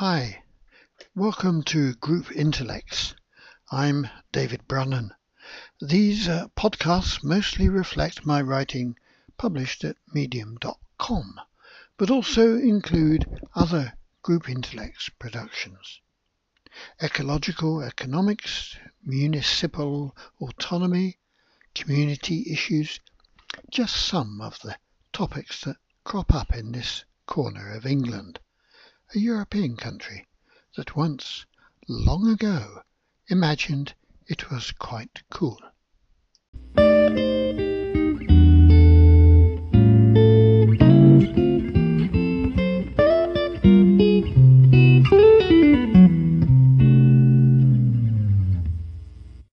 Hi, welcome to Group Intellects. I'm David Brunnan. These uh, podcasts mostly reflect my writing published at medium.com, but also include other Group Intellects productions. Ecological economics, municipal autonomy, community issues, just some of the topics that crop up in this corner of England a European country that once, long ago, imagined it was quite cool.